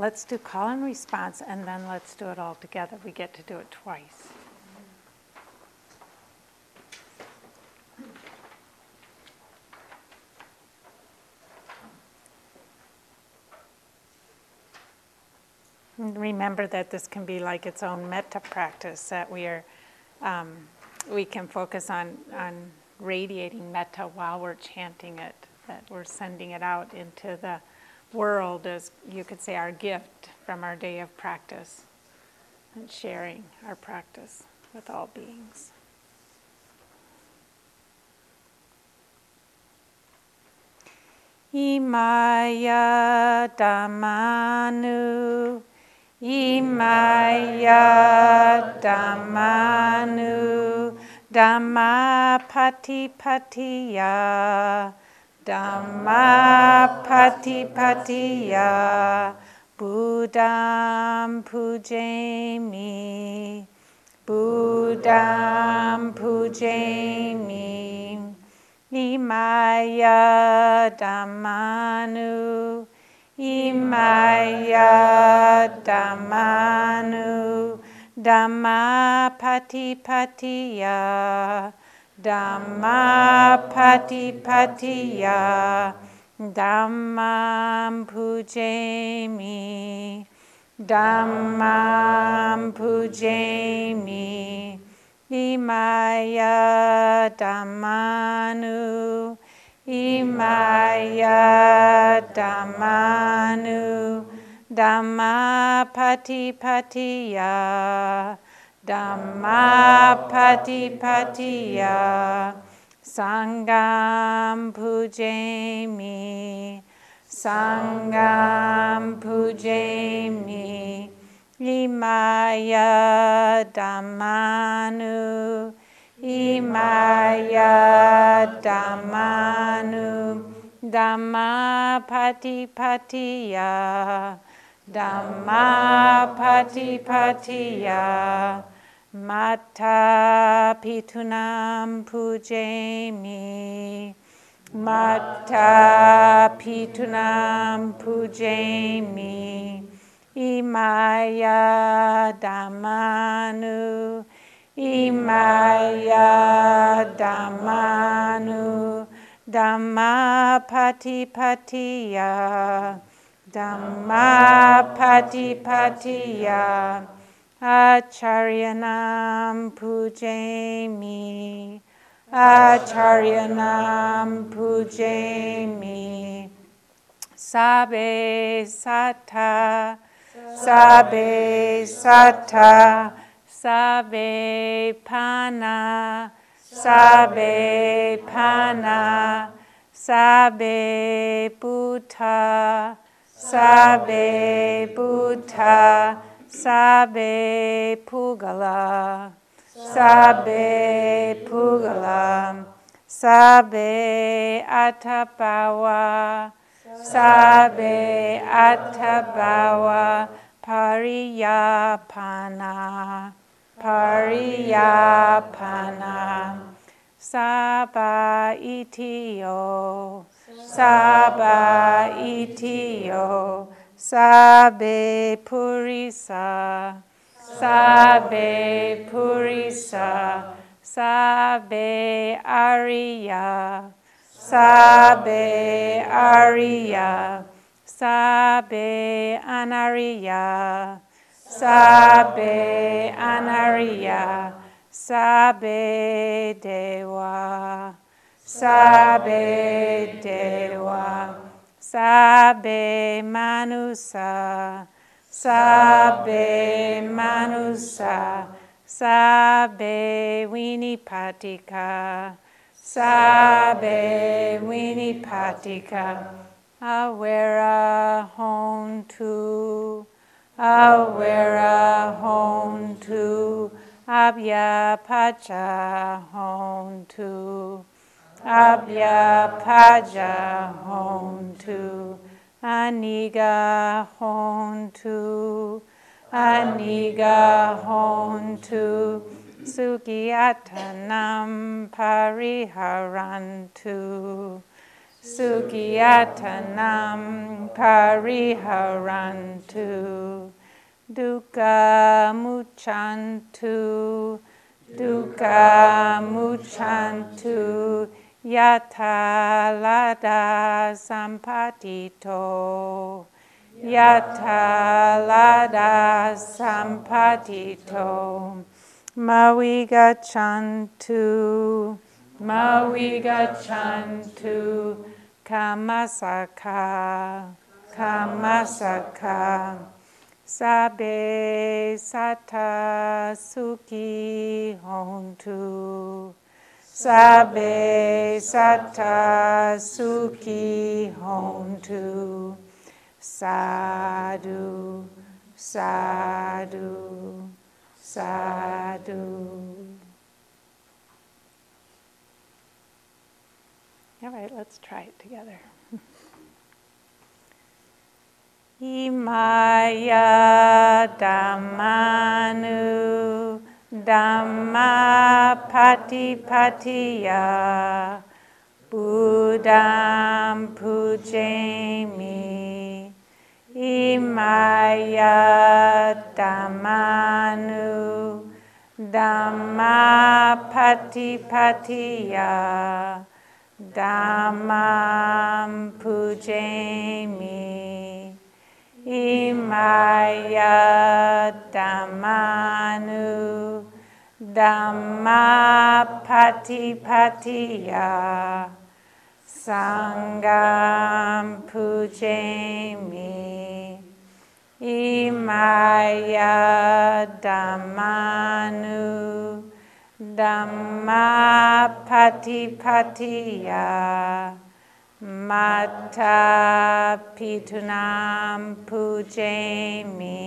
let's do call and response and then let's do it all together. We get to do it twice. Remember that this can be like its own metta practice, that we are, um, we can focus on, on radiating metta while we're chanting it, that we're sending it out into the world as you could say our gift from our day of practice and sharing our practice with all beings. Imaya Dhammanu Imaya Dhammanu Dhammapatipatiya Dhammapatipatiya Buddham Pujami Buddham Pujami Imaya Dhammanu Imaya Dhammanu Dhammapatipatiya Dhammapatipatiya Dhammam Pujami Dhammam Pujami Imaya Dhammanu Imaya Dhammanu Dhammapatipatiya Dhammapatipatiya Sangam Pujami Sangam Pujami Imaya Dhammanu Imaya Dhammanu Dhammapatipatiya Dhammapatipatiya Mata Pitunam Pujami Mata Pitunam Pujami Imaya Dhammanu Imaya Dhammanu Dhammapatipatiya Dhammapatipatiya Acharyanam Pujami Acharyanam Pujami Sabe Sata Sabe Sata Sabe Pana Sabe Pana Sabe Bhuta Sabe Bhuta Sabe Pugala Sabe Pugala Sabe Atabawa Sabe Atabawa Pariyapana Pariyapana Saba itiyo Saba itiyo Sabe purisa Sabe purisa Sabe ariya Sabe ariya Sabe anariya Sabe anariya Sabe dewa Sabe dewa Sabe manusa Sabe manusa Sabe winipatika Sabe winipatika Awera hontu Awera hontu Abya pacha hontu Abya paja hontu Aniga hontu Aniga hontu Sukiyatanam pariharantu Sukiyatanam pariharantu Dukkha muchantu Dukkha muchantu Yatha lada sampatito Yatha lada sampatito Mawigachantu. Mawigachantu. Kamasaka. Kamasaka. Sabe Sata Suki Hontu Sabe Sata Suki Hontu Sadhu Sadhu Sadhu All right, let's try it together. Imaya Dhammanu Dhammapatipatiya Buddham Pujami Imaya Dhammanu Dhammapatipatiya Dhammam Pujami Imaya Dhammanu Dhammapatipatiya Sangam Pujami Imaya Dhammanu Dhammapatipatiya Mata Pitunam Pujami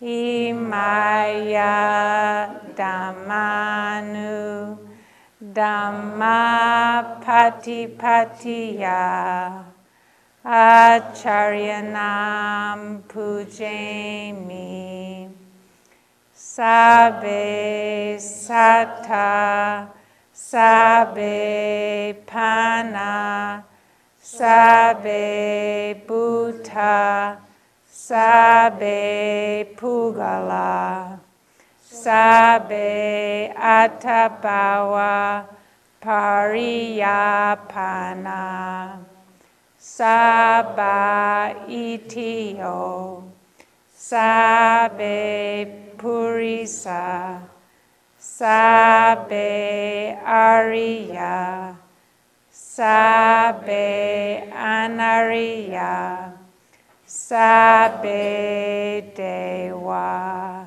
Imaya Dhammanu Dhammapatipatiya Acharyanam Pujami Sabe Sata Sabe Pana Sabe Bhuta Sabe Pugala. Sabe Atabawa. Pariyapana. Saba Itiyo Sabe Purisa. Sabe Ariya. Sabe Anariya Sabe Dewa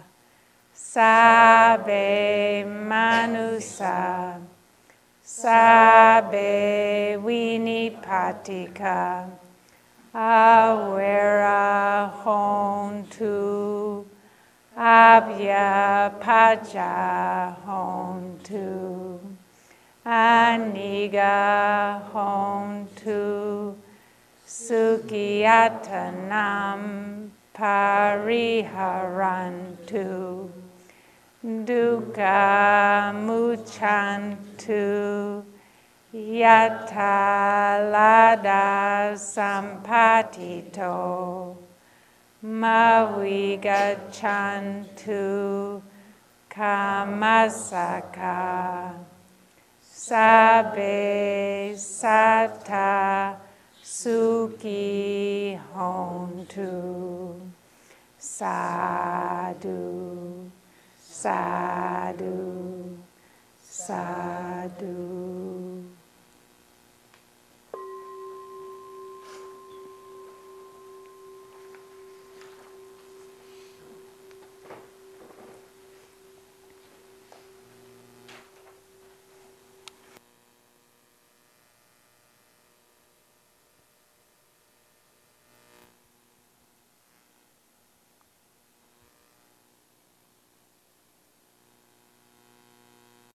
Sabe Manusa Sabe Winipatika Awera Hontu Abya Paja Hontu Aniga Hontu Sukiyatanam Pariharantu Dukkha Muchantu Yatalada Sampatito Mawigachantu Kamasaka Sabe Sata Suki Hontu Sadhu Sadhu Sadhu